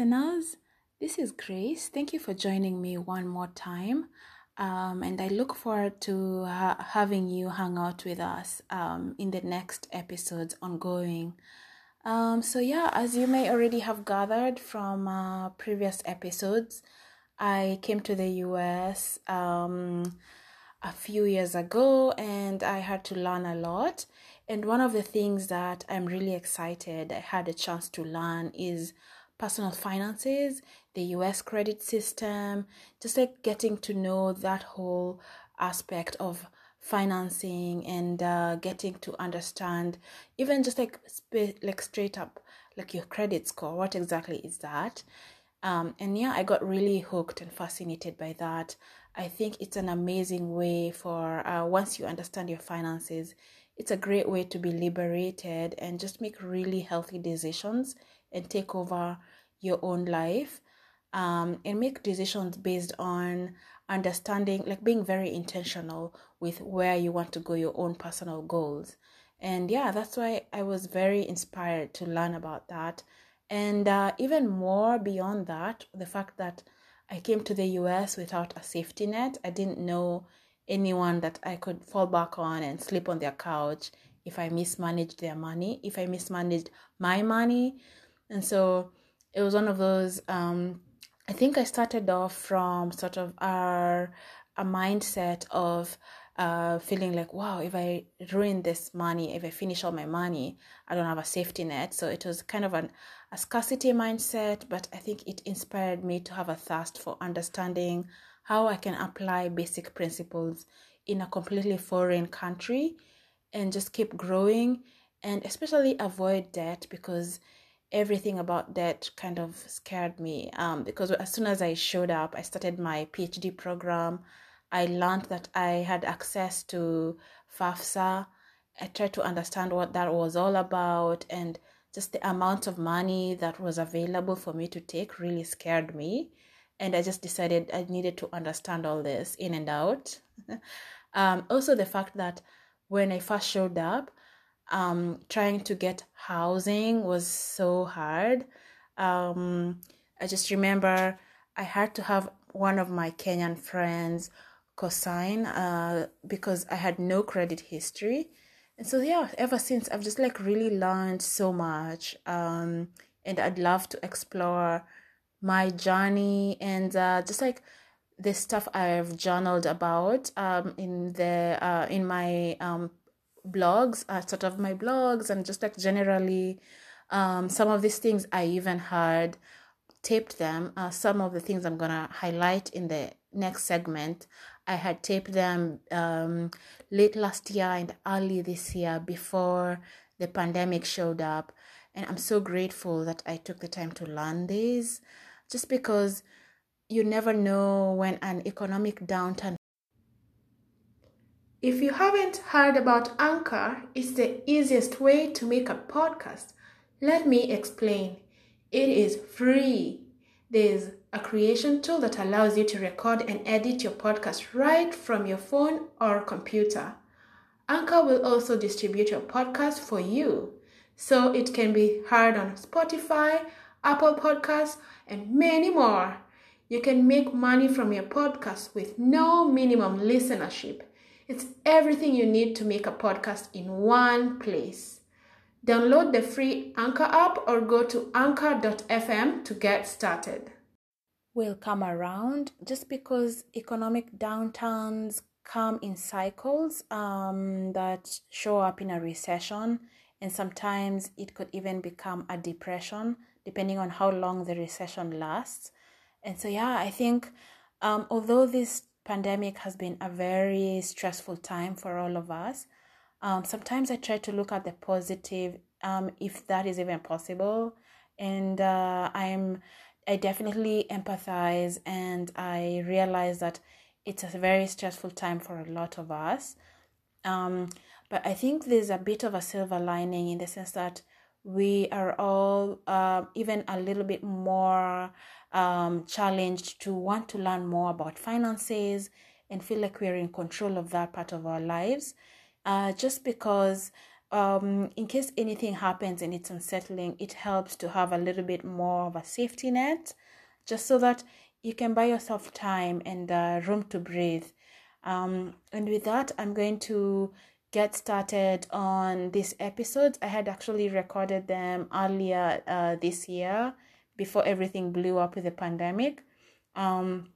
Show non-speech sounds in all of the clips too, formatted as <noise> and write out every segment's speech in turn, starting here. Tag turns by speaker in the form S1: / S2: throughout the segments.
S1: listeners. This is Grace. Thank you for joining me one more time. Um, and I look forward to ha- having you hang out with us um, in the next episodes ongoing. Um, so, yeah, as you may already have gathered from uh, previous episodes, I came to the US um, a few years ago and I had to learn a lot. And one of the things that I'm really excited I had a chance to learn is personal finances, the US credit system, just like getting to know that whole aspect of financing and uh, getting to understand even just like sp- like straight up like your credit score what exactly is that? Um, and yeah i got really hooked and fascinated by that. I think it's an amazing way for uh, once you understand your finances it's a great way to be liberated and just make really healthy decisions and take over your own life um, and make decisions based on understanding, like being very intentional with where you want to go, your own personal goals. And yeah, that's why I was very inspired to learn about that. And uh, even more beyond that, the fact that I came to the US without a safety net, I didn't know anyone that I could fall back on and sleep on their couch if I mismanaged their money, if I mismanaged my money. And so it was one of those um, I think I started off from sort of our a mindset of uh, feeling like, wow, if I ruin this money, if I finish all my money, I don't have a safety net. So it was kind of an, a scarcity mindset, but I think it inspired me to have a thirst for understanding how I can apply basic principles in a completely foreign country and just keep growing and especially avoid debt because everything about that kind of scared me um, because as soon as I showed up, I started my PhD program. I learned that I had access to FAFSA. I tried to understand what that was all about, and just the amount of money that was available for me to take really scared me. And I just decided I needed to understand all this in and out. <laughs> um, also, the fact that when I first showed up, um, trying to get housing was so hard. Um, I just remember I had to have one of my Kenyan friends cosign uh, because I had no credit history. And so, yeah, ever since I've just like really learned so much. Um, and I'd love to explore my journey and uh, just like the stuff I've journaled about um, in the uh, in my um, blogs, uh, sort of my blogs, and just like generally, um, some of these things I even had taped them. Uh, some of the things I'm gonna highlight in the next segment, I had taped them um, late last year and early this year before the pandemic showed up, and I'm so grateful that I took the time to learn these, just because you never know when an economic downturn if you haven't heard about Anchor, it's the easiest way to make a podcast. Let me explain. It is free. There's a creation tool that allows you to record and edit your podcast right from your phone or computer. Anchor will also distribute your podcast for you, so it can be heard on Spotify, Apple Podcasts, and many more. You can make money from your podcast with no minimum listenership. It's everything you need to make a podcast in one place. Download the free Anchor app or go to anchor.fm to get started. Will come around just because economic downturns come in cycles um, that show up in a recession, and sometimes it could even become a depression depending on how long the recession lasts. And so, yeah, I think um, although this pandemic has been a very stressful time for all of us. Um, sometimes I try to look at the positive, um, if that is even possible, and uh, I'm I definitely empathize and I realize that it's a very stressful time for a lot of us. Um, but I think there's a bit of a silver lining in the sense that we are all uh, even a little bit more um, challenged to want to learn more about finances and feel like we're in control of that part of our lives. Uh, just because um, in case anything happens and it's unsettling, it helps to have a little bit more of a safety net, just so that you can buy yourself time and uh, room to breathe. Um, and with that, I'm going to get started on these episodes. I had actually recorded them earlier uh, this year before everything blew up with the pandemic. Um,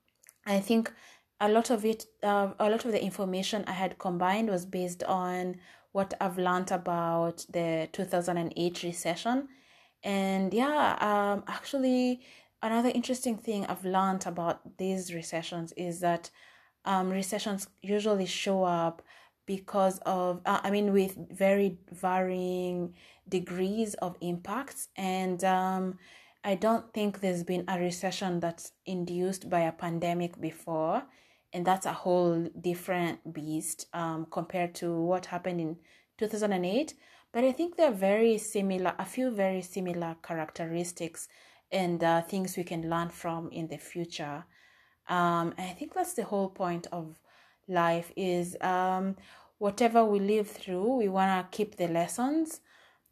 S1: I think a lot of it, uh, a lot of the information I had combined was based on what I've learned about the 2008 recession. And yeah, um, actually, another interesting thing I've learned about these recessions is that um, recessions usually show up because of, uh, I mean, with very varying degrees of impacts. And um, I don't think there's been a recession that's induced by a pandemic before. And that's a whole different beast um, compared to what happened in 2008 but i think they're very similar a few very similar characteristics and uh, things we can learn from in the future. Um, i think that's the whole point of life is um, whatever we live through we want to keep the lessons.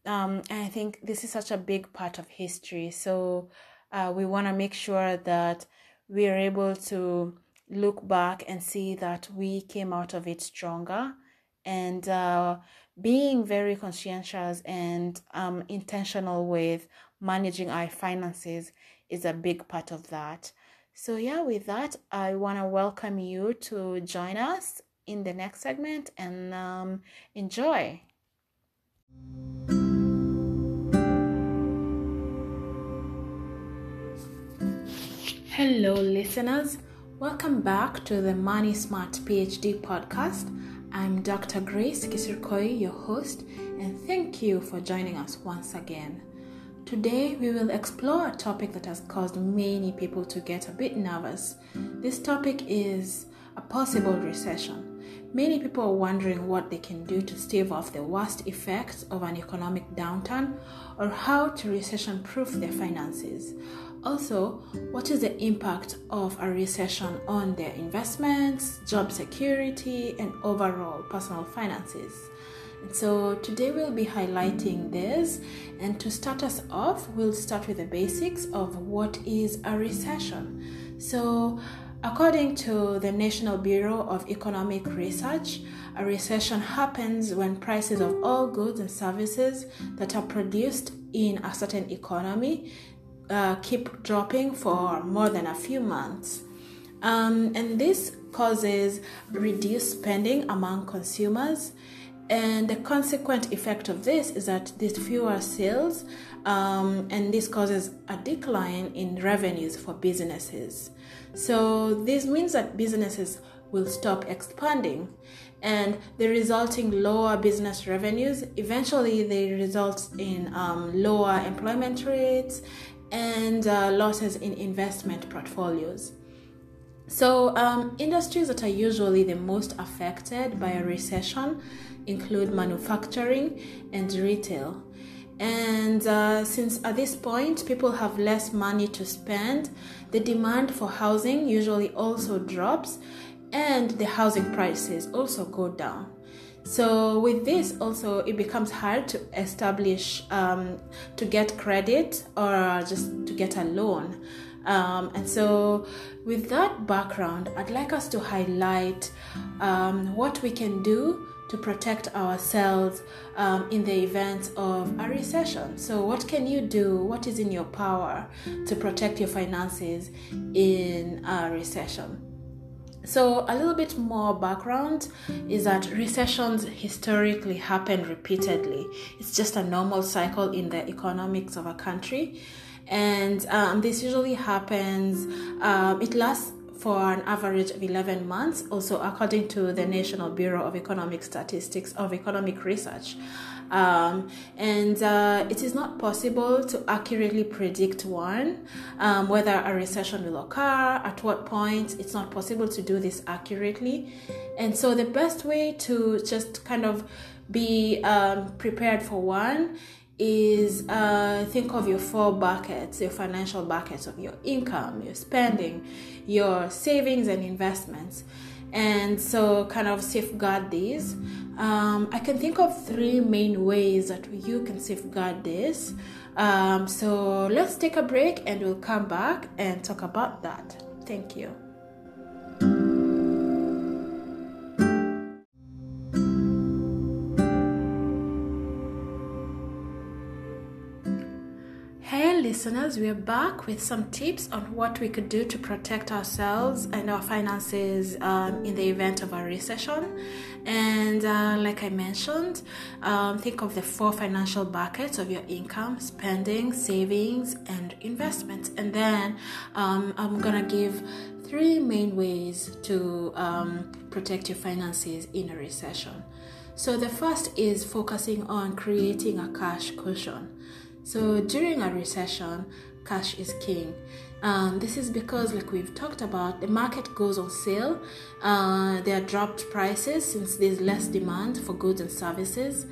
S1: Um, and i think this is such a big part of history. So uh, we want to make sure that we're able to look back and see that we came out of it stronger. And uh, being very conscientious and um, intentional with managing our finances is a big part of that. So, yeah, with that, I want to welcome you to join us in the next segment and um, enjoy. Hello, listeners. Welcome back to the Money Smart PhD podcast. I'm Dr. Grace Kisirkoi, your host, and thank you for joining us once again. Today, we will explore a topic that has caused many people to get a bit nervous. This topic is a possible recession. Many people are wondering what they can do to stave off the worst effects of an economic downturn or how to recession proof their finances. Also, what is the impact of a recession on their investments, job security, and overall personal finances? So, today we'll be highlighting this. And to start us off, we'll start with the basics of what is a recession. So, according to the National Bureau of Economic Research, a recession happens when prices of all goods and services that are produced in a certain economy uh, keep dropping for more than a few months. Um, and this causes reduced spending among consumers. And the consequent effect of this is that there's fewer sales, um, and this causes a decline in revenues for businesses. So, this means that businesses will stop expanding, and the resulting lower business revenues eventually they result in um, lower employment rates and uh, losses in investment portfolios. So, um, industries that are usually the most affected by a recession include manufacturing and retail. And uh, since at this point people have less money to spend, the demand for housing usually also drops and the housing prices also go down. So with this, also it becomes hard to establish um, to get credit or just to get a loan. Um, and so, with that background, I'd like us to highlight um, what we can do to protect ourselves um, in the event of a recession. So, what can you do? What is in your power to protect your finances in a recession? So, a little bit more background is that recessions historically happen repeatedly. It's just a normal cycle in the economics of a country, and um, this usually happens. Um, it lasts for an average of 11 months, also according to the National Bureau of Economic Statistics of Economic Research. Um, and uh, it is not possible to accurately predict one, um, whether a recession will occur, at what point. It's not possible to do this accurately. And so, the best way to just kind of be um, prepared for one is uh, think of your four buckets, your financial buckets of your income, your spending, your savings, and investments. and so kind of safeguard these. Um, I can think of three main ways that you can safeguard this. Um, so let's take a break and we'll come back and talk about that. Thank you. Listeners, we are back with some tips on what we could do to protect ourselves and our finances um, in the event of a recession. And uh, like I mentioned, um, think of the four financial buckets of your income spending, savings, and investments. And then um, I'm gonna give three main ways to um, protect your finances in a recession. So, the first is focusing on creating a cash cushion. So during a recession, cash is king. Um, this is because, like we've talked about, the market goes on sale. Uh, there are dropped prices since there's less demand for goods and services.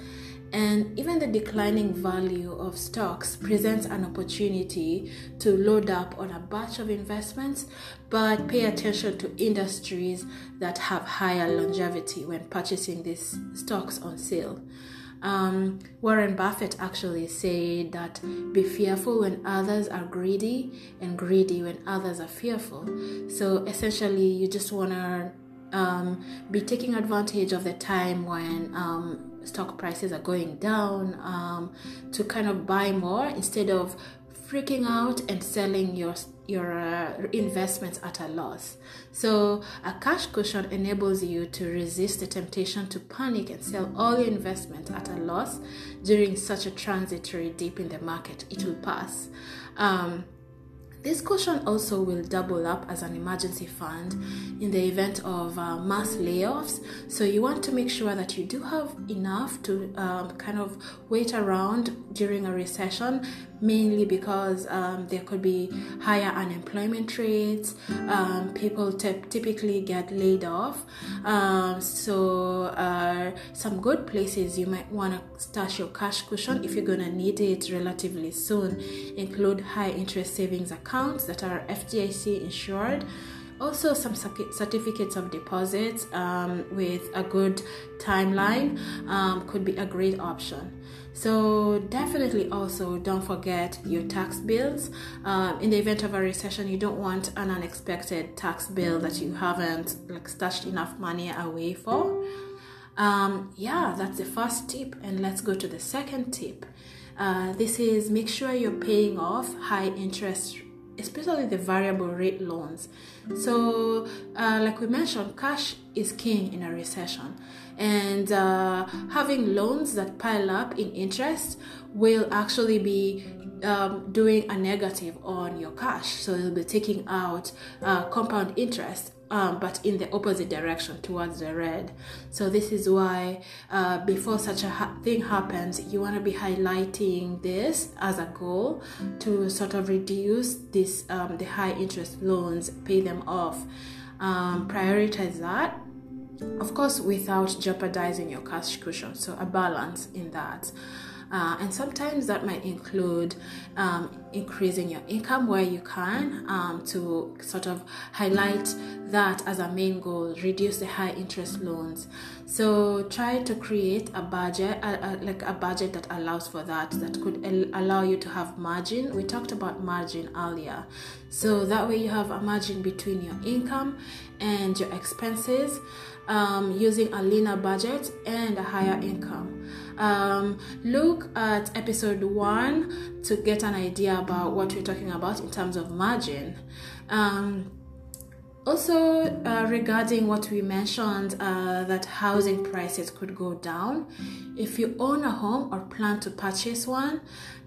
S1: And even the declining value of stocks presents an opportunity to load up on a batch of investments, but pay attention to industries that have higher longevity when purchasing these stocks on sale. Um, Warren Buffett actually said that be fearful when others are greedy and greedy when others are fearful. So essentially, you just want to um, be taking advantage of the time when um, stock prices are going down um, to kind of buy more instead of freaking out and selling your your uh, investments at a loss. So, a cash cushion enables you to resist the temptation to panic and sell all your investment at a loss during such a transitory dip in the market. It will pass. Um, this cushion also will double up as an emergency fund in the event of uh, mass layoffs. So you want to make sure that you do have enough to um, kind of wait around during a recession, mainly because um, there could be higher unemployment rates. Um, people t- typically get laid off. Um, so uh, some good places you might want to stash your cash cushion if you're gonna need it relatively soon include high interest savings accounts that are FDIC insured. Also, some certificates of deposits um, with a good timeline um, could be a great option. So, definitely also don't forget your tax bills. Um, in the event of a recession, you don't want an unexpected tax bill that you haven't like stashed enough money away for. Um, yeah, that's the first tip, and let's go to the second tip. Uh, this is make sure you're paying off high interest especially the variable rate loans. So, uh, like we mentioned, cash is king in a recession, and uh, having loans that pile up in interest will actually be um, doing a negative on your cash. So, you'll be taking out uh, compound interest um, but in the opposite direction towards the red. So this is why uh, before such a ha- thing happens, you want to be highlighting this as a goal to sort of reduce this um, the high interest loans, pay them off, um, prioritize that. Of course, without jeopardizing your cash cushion. So a balance in that. Uh, and sometimes that might include um, increasing your income where you can um, to sort of highlight that as a main goal, reduce the high interest loans. So try to create a budget, a, a, like a budget that allows for that, that could al- allow you to have margin. We talked about margin earlier. So that way you have a margin between your income and your expenses um, using a leaner budget and a higher income. Um, look at episode one to get an idea about what we're talking about in terms of margin. Um, also, uh, regarding what we mentioned, uh, that housing prices could go down. If you own a home or plan to purchase one,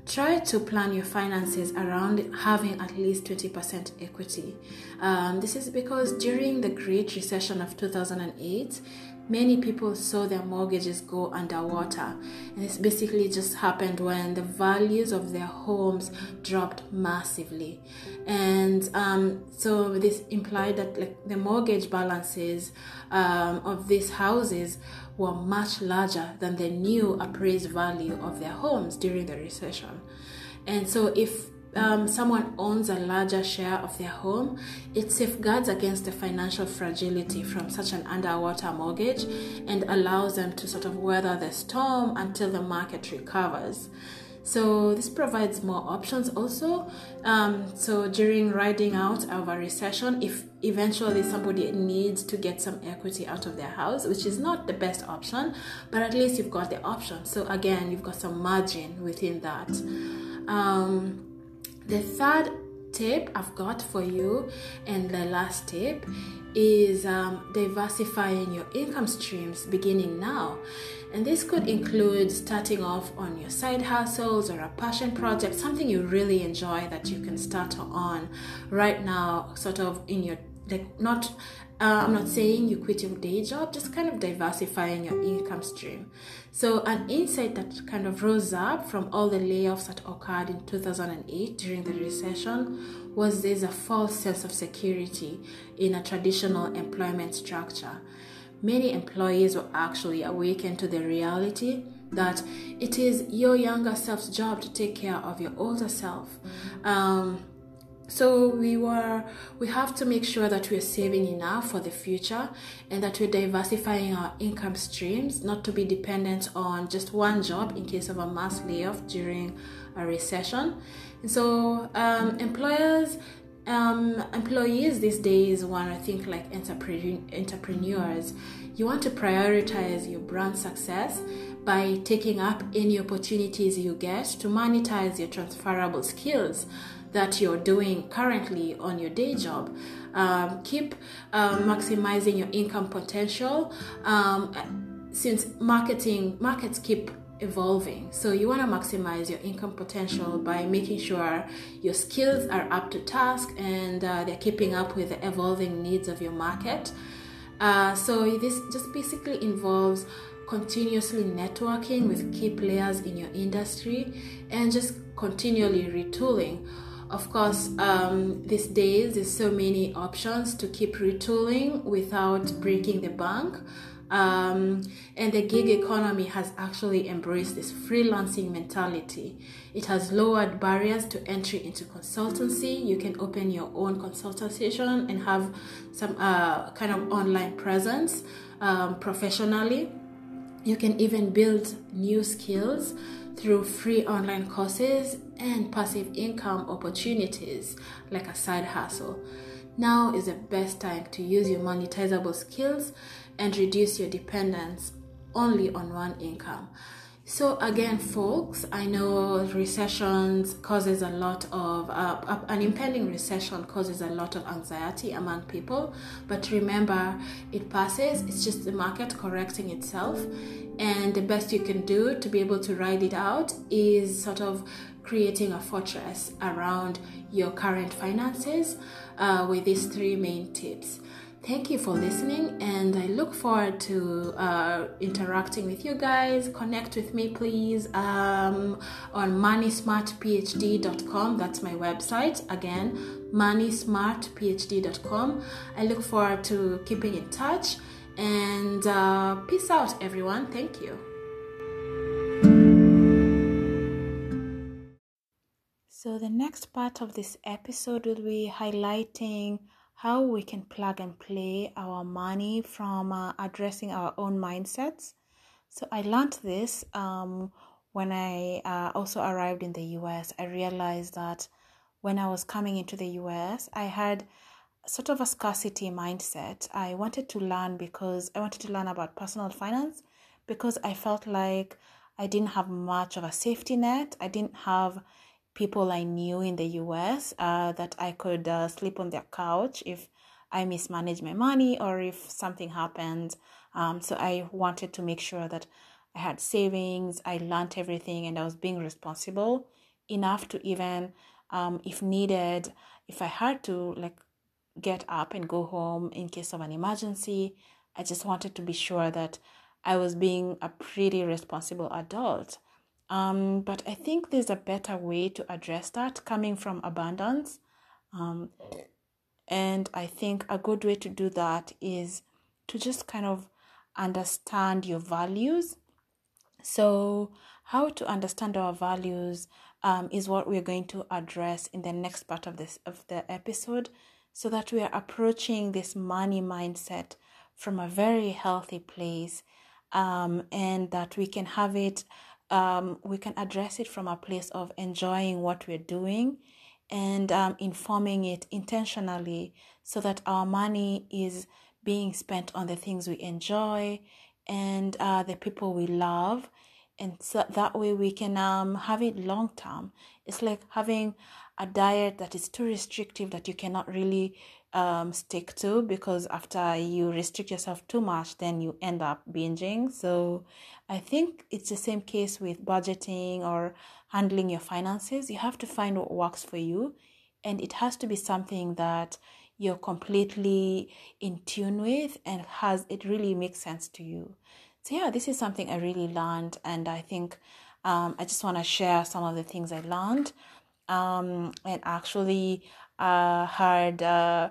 S1: try to plan your finances around having at least 20% equity. Um, this is because during the Great Recession of 2008, many people saw their mortgages go underwater. And this basically just happened when the values of their homes dropped massively. And um, so this implied that like the mortgage balances um, of these houses were much larger than the new appraised value of their homes during the recession. And so if um, someone owns a larger share of their home, it safeguards against the financial fragility from such an underwater mortgage and allows them to sort of weather the storm until the market recovers. So this provides more options also. Um, so during riding out of a recession, if eventually somebody needs to get some equity out of their house, which is not the best option, but at least you've got the option. So again, you've got some margin within that. Um, the third tip I've got for you, and the last tip is um, diversifying your income streams beginning now. And this could include starting off on your side hustles or a passion project, something you really enjoy that you can start on right now, sort of in your like not uh, I'm not saying you quit your day job, just kind of diversifying your income stream. So, an insight that kind of rose up from all the layoffs that occurred in 2008 during the recession was there's a false sense of security in a traditional employment structure many employees will actually awaken to the reality that it is your younger self's job to take care of your older self. Um, so we were we have to make sure that we're saving enough for the future and that we're diversifying our income streams, not to be dependent on just one job in case of a mass layoff during a recession. And so um, employers um, employees these days want to think like entrepreneurs. You want to prioritize your brand success by taking up any opportunities you get to monetize your transferable skills that you're doing currently on your day job. Um, keep um, maximizing your income potential um, since marketing markets keep evolving. So you want to maximize your income potential by making sure your skills are up to task and uh, they're keeping up with the evolving needs of your market. Uh, so this just basically involves continuously networking with key players in your industry and just continually retooling. Of course, um, these days there's so many options to keep retooling without breaking the bank. Um, and the gig economy has actually embraced this freelancing mentality. It has lowered barriers to entry into consultancy. You can open your own consultation and have some uh, kind of online presence um, professionally. You can even build new skills through free online courses and passive income opportunities like a side hustle. Now is the best time to use your monetizable skills and reduce your dependence only on one income. So again, folks, I know recessions causes a lot of uh, an impending recession causes a lot of anxiety among people. But remember, it passes. It's just the market correcting itself, and the best you can do to be able to ride it out is sort of creating a fortress around your current finances uh, with these three main tips. Thank you for listening, and I look forward to uh, interacting with you guys. Connect with me, please, um, on moneysmartphd.com. That's my website. Again, moneysmartphd.com. I look forward to keeping in touch, and uh, peace out, everyone. Thank you. So, the next part of this episode will be highlighting how we can plug and play our money from uh, addressing our own mindsets. So I learned this um, when I uh, also arrived in the US. I realized that when I was coming into the US, I had sort of a scarcity mindset. I wanted to learn because I wanted to learn about personal finance because I felt like I didn't have much of a safety net. I didn't have people I knew in the US uh, that I could uh, sleep on their couch if I mismanage my money or if something happened. Um, so I wanted to make sure that I had savings, I learned everything, and I was being responsible enough to even, um, if needed, if I had to like get up and go home in case of an emergency, I just wanted to be sure that I was being a pretty responsible adult. Um, but I think there's a better way to address that coming from abundance. Um, and I think a good way to do that is to just kind of understand your values. So, how to understand our values um, is what we're going to address in the next part of this of the episode so that we are approaching this money mindset from a very healthy place um, and that we can have it um, we can address it from a place of enjoying what we're doing and um, informing it intentionally so that our money is being spent on the things we enjoy and uh, the people we love. And so that way we can um, have it long term. It's like having a diet that is too restrictive that you cannot really um, stick to because after you restrict yourself too much then you end up binging. So i think it's the same case with budgeting or handling your finances. You have to find what works for you and it has to be something that you're completely in tune with and has it really makes sense to you. So yeah this is something i really learned and i think um, i just want to share some of the things i learned. Um, and actually uh, had uh,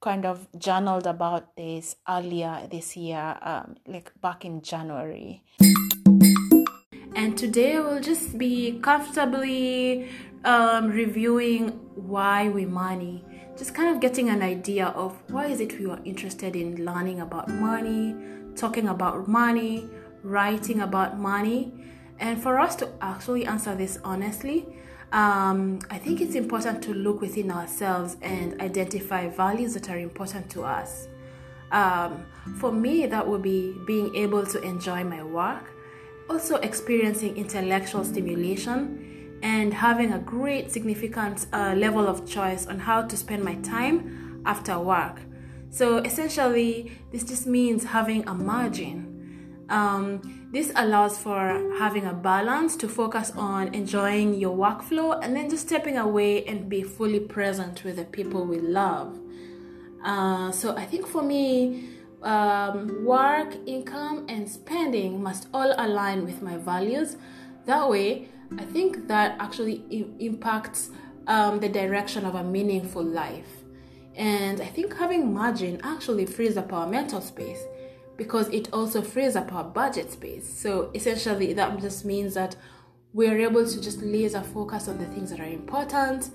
S1: kind of journaled about this earlier this year um, like back in january. And today we'll just be comfortably um, reviewing why we money. Just kind of getting an idea of why is it we are interested in learning about money talking about money writing about money. And for us to actually answer this honestly um, i think it's important to look within ourselves and identify values that are important to us um, for me that would be being able to enjoy my work also experiencing intellectual stimulation and having a great significant uh, level of choice on how to spend my time after work. So essentially, this just means having a margin. Um, this allows for having a balance to focus on enjoying your workflow and then just stepping away and be fully present with the people we love. Uh, so I think for me, um, work, income, and spending must all align with my values. That way, I think that actually impacts um, the direction of a meaningful life. And I think having margin actually frees up our mental space because it also frees up our budget space. So essentially, that just means that we're able to just laser focus on the things that are important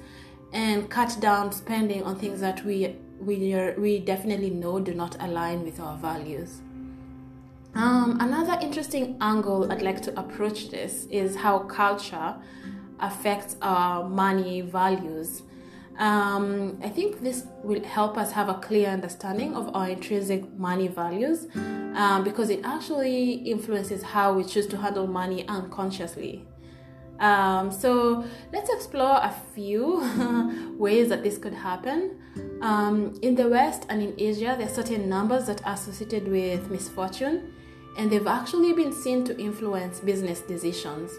S1: and cut down spending on things that we we we definitely know do not align with our values. Um, another interesting angle I'd like to approach this is how culture affects our money values. Um, I think this will help us have a clear understanding of our intrinsic money values um, because it actually influences how we choose to handle money unconsciously. Um, so let's explore a few <laughs> ways that this could happen. Um, in the West and in Asia, there are certain numbers that are associated with misfortune and they've actually been seen to influence business decisions.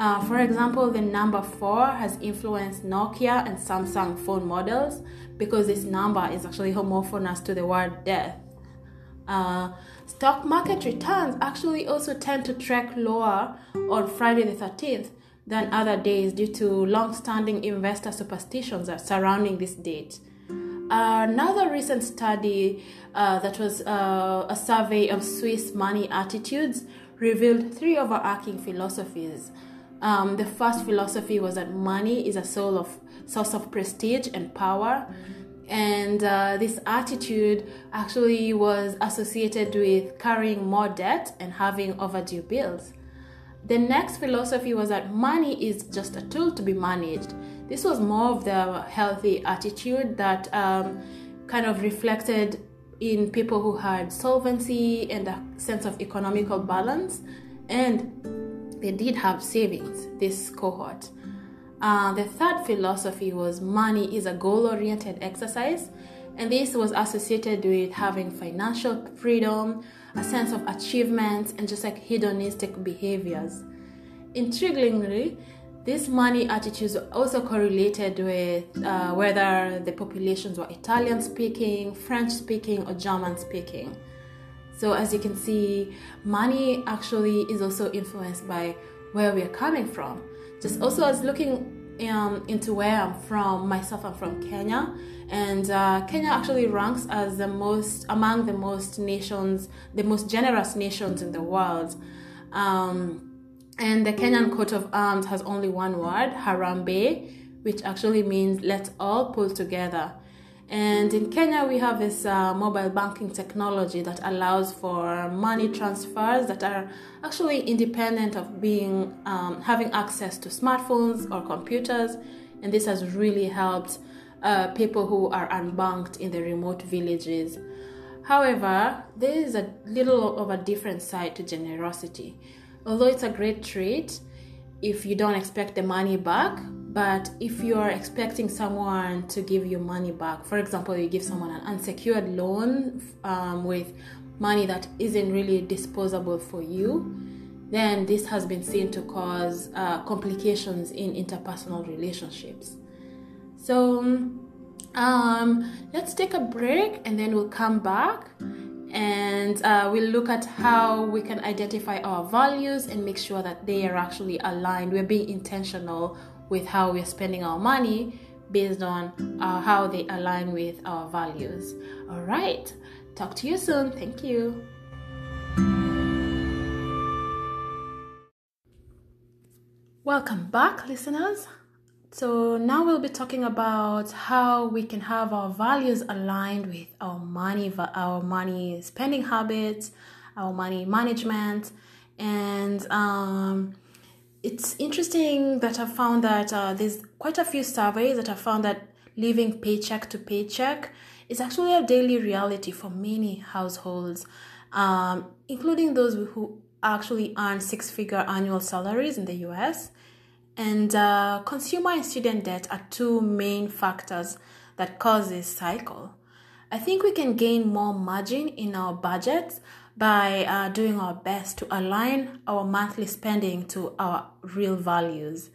S1: Uh, for example, the number 4 has influenced Nokia and Samsung phone models because this number is actually homophonous to the word death. Uh, stock market returns actually also tend to track lower on Friday the 13th than other days due to long standing investor superstitions surrounding this date another recent study uh, that was uh, a survey of Swiss money attitudes revealed three overarching philosophies. Um, the first philosophy was that money is a soul of, source of prestige and power. And uh, this attitude actually was associated with carrying more debt and having overdue bills. The next philosophy was that money is just a tool to be managed this was more of the healthy attitude that um, kind of reflected in people who had solvency and a sense of economical balance, and they did have savings, this cohort. Uh, the third philosophy was money is a goal oriented exercise, and this was associated with having financial freedom, a sense of achievement, and just like hedonistic behaviors. Intriguingly, these money attitudes are also correlated with uh, whether the populations were Italian speaking, French speaking, or German speaking. So, as you can see, money actually is also influenced by where we are coming from. Just also as looking um, into where I'm from, myself, I'm from Kenya, and uh, Kenya actually ranks as the most among the most nations, the most generous nations in the world. Um, And the Kenyan coat of arms has only one word, Harambee, which actually means let's all pull together. And in Kenya, we have this uh, mobile banking technology that allows for money transfers that are actually independent of being um, having access to smartphones or computers. And this has really helped uh, people who are unbanked in the remote villages. However, there is a little of a different side to generosity. Although it's a great treat, if you don't expect the money back, but if you are expecting someone to give you money back, for example, you give someone an unsecured loan um, with money that isn't really disposable for you, then this has been seen to cause uh, complications in interpersonal relationships. So, um, let's take a break and then we'll come back and uh, we'll look at how we can identify our values and make sure that they are actually aligned. We're being intentional with how we're spending our money based on uh, how they align with our values. All right, talk to you soon. Thank you. Welcome back, listeners. So, now we'll be talking about how we can have our values aligned with our money, our money spending habits, our money management, and um, it's interesting that I found that uh, there's quite a few surveys that I found that living paycheck to paycheck is actually a daily reality for many households, um, including those who actually earn six figure annual salaries in the US. And uh, consumer and student debt are two main factors that cause this cycle. I think we can gain more margin in our budgets by uh, doing our best to align our monthly spending to our real values.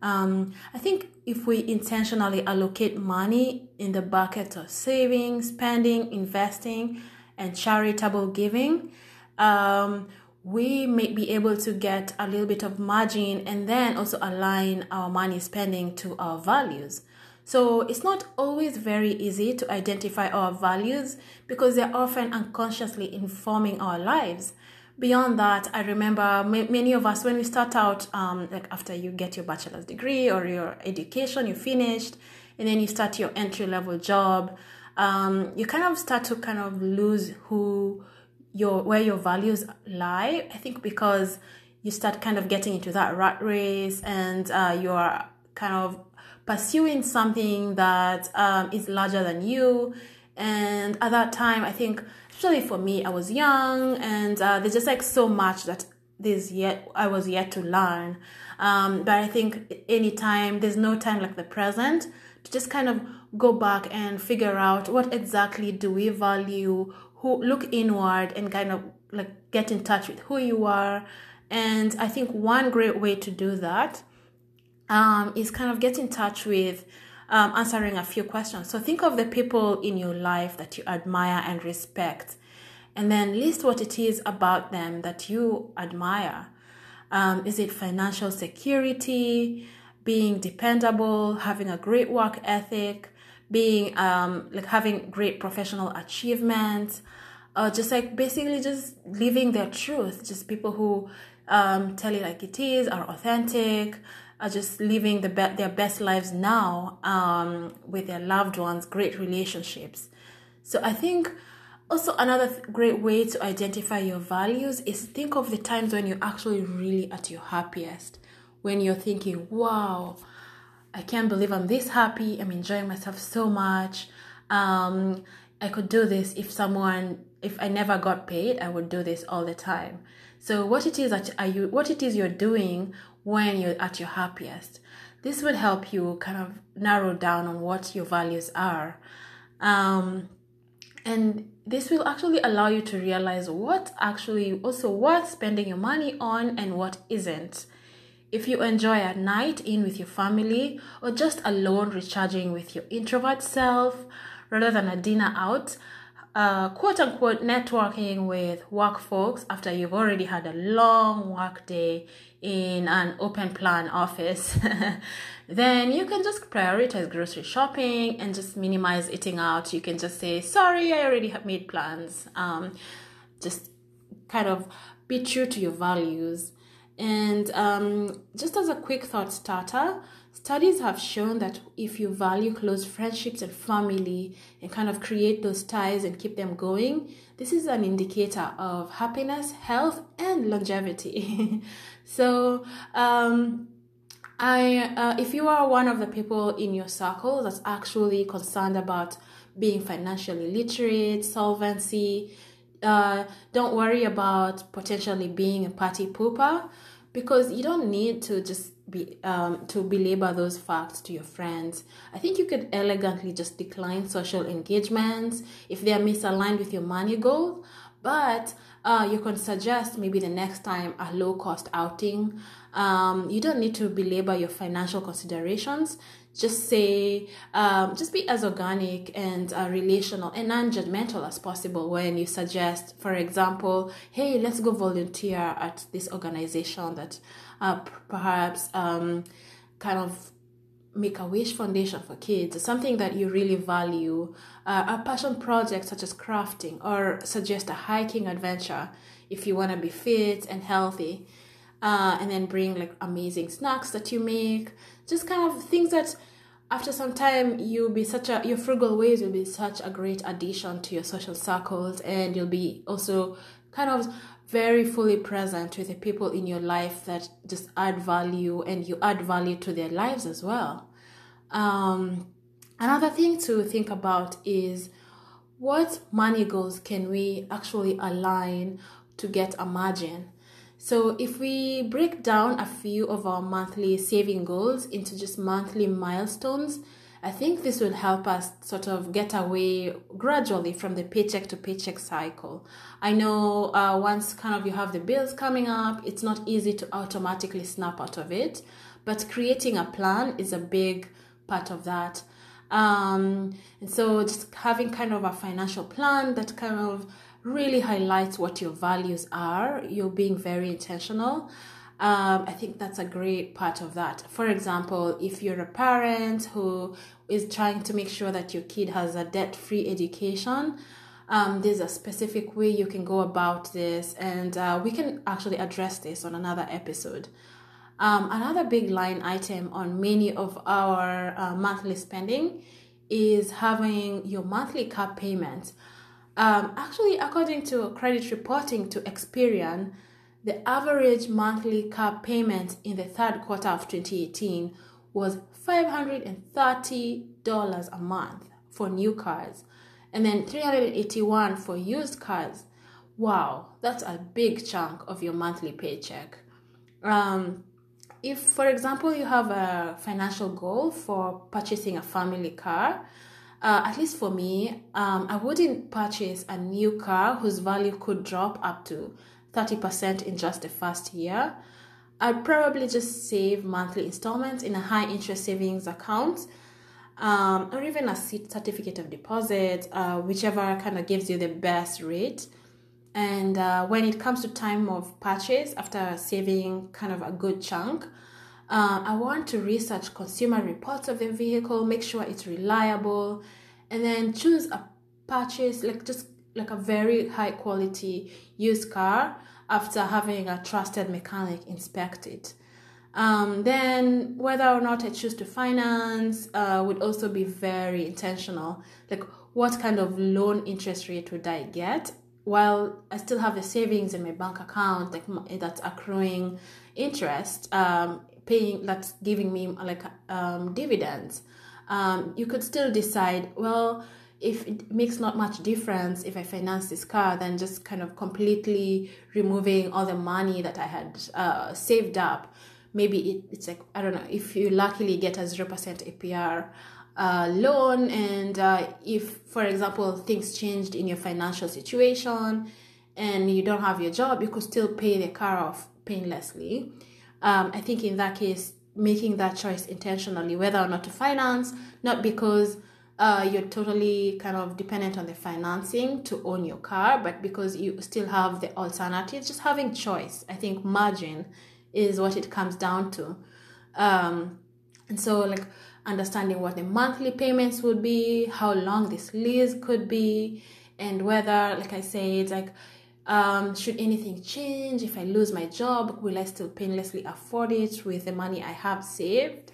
S1: Um, I think if we intentionally allocate money in the bucket of saving, spending, investing, and charitable giving, um, we may be able to get a little bit of margin and then also align our money spending to our values. So it's not always very easy to identify our values because they're often unconsciously informing our lives. Beyond that, I remember many of us when we start out, um, like after you get your bachelor's degree or your education, you finished, and then you start your entry level job, um, you kind of start to kind of lose who your where your values lie. I think because you start kind of getting into that rat race and uh, you're kind of pursuing something that um, is larger than you. And at that time, I think, especially for me, I was young and uh, there's just like so much that there's yet I was yet to learn. Um, but I think any time there's no time like the present to just kind of go back and figure out what exactly do we value, who look inward and kind of like get in touch with who you are. And I think one great way to do that um, is kind of get in touch with um, answering a few questions. So think of the people in your life that you admire and respect, and then list what it is about them that you admire. Um, is it financial security, being dependable, having a great work ethic? being um like having great professional achievements uh just like basically just living their truth just people who um tell it like it is are authentic are just living the be- their best lives now um with their loved ones great relationships so i think also another th- great way to identify your values is think of the times when you're actually really at your happiest when you're thinking wow I can't believe I'm this happy. I'm enjoying myself so much. Um, I could do this if someone, if I never got paid, I would do this all the time. So what it is that are you, what it is you're doing when you're at your happiest. This would help you kind of narrow down on what your values are. Um, and this will actually allow you to realize what actually also worth spending your money on and what isn't. If you enjoy a night in with your family or just alone recharging with your introvert self rather than a dinner out, uh, quote unquote networking with work folks after you've already had a long work day in an open plan office, <laughs> then you can just prioritize grocery shopping and just minimize eating out. You can just say, sorry, I already have made plans. Um, just kind of be true to your values And um, just as a quick thought starter, studies have shown that if you value close friendships and family and kind of create those ties and keep them going, this is an indicator of happiness, health, and longevity. <laughs> so, um, I, uh, if you are one of the people in your circle that's actually concerned about being financially literate, solvency, uh, don't worry about potentially being a party pooper because you don't need to just be um, to belabor those facts to your friends. I think you could elegantly just decline social engagements if they are misaligned with your money goals, but uh, you can suggest maybe the next time a low cost outing. Um, you don't need to belabor your financial considerations just say um, just be as organic and uh, relational and non-judgmental as possible when you suggest for example hey let's go volunteer at this organization that uh, perhaps um, kind of make a wish foundation for kids something that you really value uh, a passion project such as crafting or suggest a hiking adventure if you want to be fit and healthy uh, and then bring like amazing snacks that you make. Just kind of things that after some time you'll be such a your frugal ways will be such a great addition to your social circles and you'll be also kind of very fully present with the people in your life that just add value and you add value to their lives as well. Um, another thing to think about is what money goals can we actually align to get a margin? So, if we break down a few of our monthly saving goals into just monthly milestones, I think this will help us sort of get away gradually from the paycheck to paycheck cycle. I know uh, once kind of you have the bills coming up, it's not easy to automatically snap out of it, but creating a plan is a big part of that. Um, and so, just having kind of a financial plan that kind of really highlights what your values are. You're being very intentional. Um, I think that's a great part of that. For example, if you're a parent who is trying to make sure that your kid has a debt free education, um, there's a specific way you can go about this, and uh, we can actually address this on another episode. Um, another big line item on many of our uh, monthly spending is having your monthly car payments. Um, actually, according to credit reporting to Experian, the average monthly car payment in the third quarter of 2018 was $530 a month for new cars and then 381 for used cars. Wow, that's a big chunk of your monthly paycheck. Um, if, for example, you have a financial goal for purchasing a family car, uh, at least for me, um, I wouldn't purchase a new car whose value could drop up to 30% in just the first year. I'd probably just save monthly installments in a high interest savings account um, or even a certificate of deposit, uh, whichever kind of gives you the best rate. And uh, when it comes to time of purchase, after saving kind of a good chunk, uh, I want to research consumer reports of the vehicle, make sure it's reliable, and then choose a purchase like just like a very high quality used car after having a trusted mechanic inspect it. Um, then whether or not I choose to finance uh, would also be very intentional. Like what kind of loan interest rate would I get? While I still have the savings in my bank account, like that's accruing interest, um, paying that's giving me like um, dividends um, you could still decide well if it makes not much difference if i finance this car then just kind of completely removing all the money that i had uh, saved up. Maybe it, it's like i don't know if you luckily get a 0% apr uh, loan and uh, if for example things changed in your financial situation and you don't have your job you could still pay the car off painlessly. Um, I think in that case, making that choice intentionally, whether or not to finance, not because uh, you're totally kind of dependent on the financing to own your car, but because you still have the alternative, just having choice. I think margin is what it comes down to. Um, and so, like, understanding what the monthly payments would be, how long this lease could be, and whether, like I said, like, Um, should anything change? If I lose my job, will I still painlessly afford it with the money I have saved?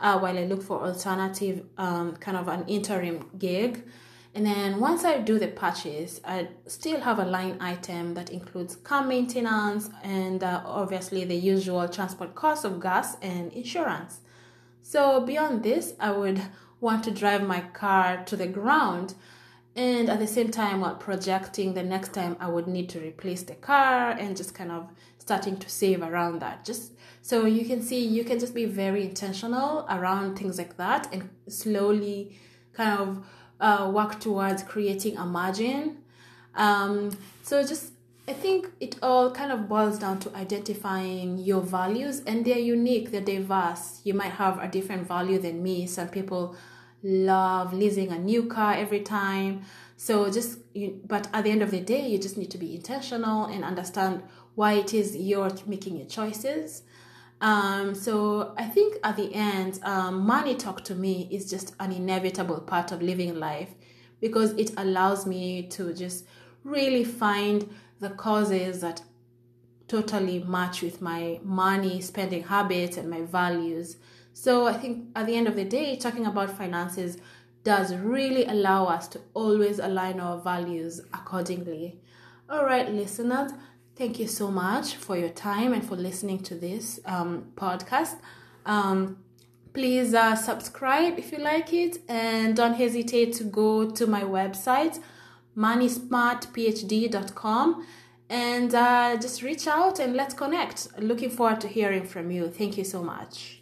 S1: Uh, while I look for alternative, um, kind of an interim gig. And then once I do the purchase, I still have a line item that includes car maintenance and uh, obviously the usual transport costs of gas and insurance. So beyond this, I would want to drive my car to the ground and at the same time while projecting the next time I would need to replace the car and just kind of starting to save around that. Just so you can see you can just be very intentional around things like that and slowly kind of uh, work towards creating a margin. Um, so just I think it all kind of boils down to identifying your values and they're unique, they're diverse. You might have a different value than me. Some people love leasing a new car every time. So just you, but at the end of the day, you just need to be intentional and understand why it is you're making your choices. Um, so I think at the end, um, money talk to me is just an inevitable part of living life because it allows me to just really find the causes that totally match with my money spending habits and my values. So I think at the end of the day, talking about finances does really allow us to always align our values accordingly. All right, listeners, Thank you so much for your time and for listening to this um, podcast. Um, please uh, subscribe if you like it and don't hesitate to go to my website moneysmartphd.com and uh, just reach out and let's connect. Looking forward to hearing from you. Thank you so much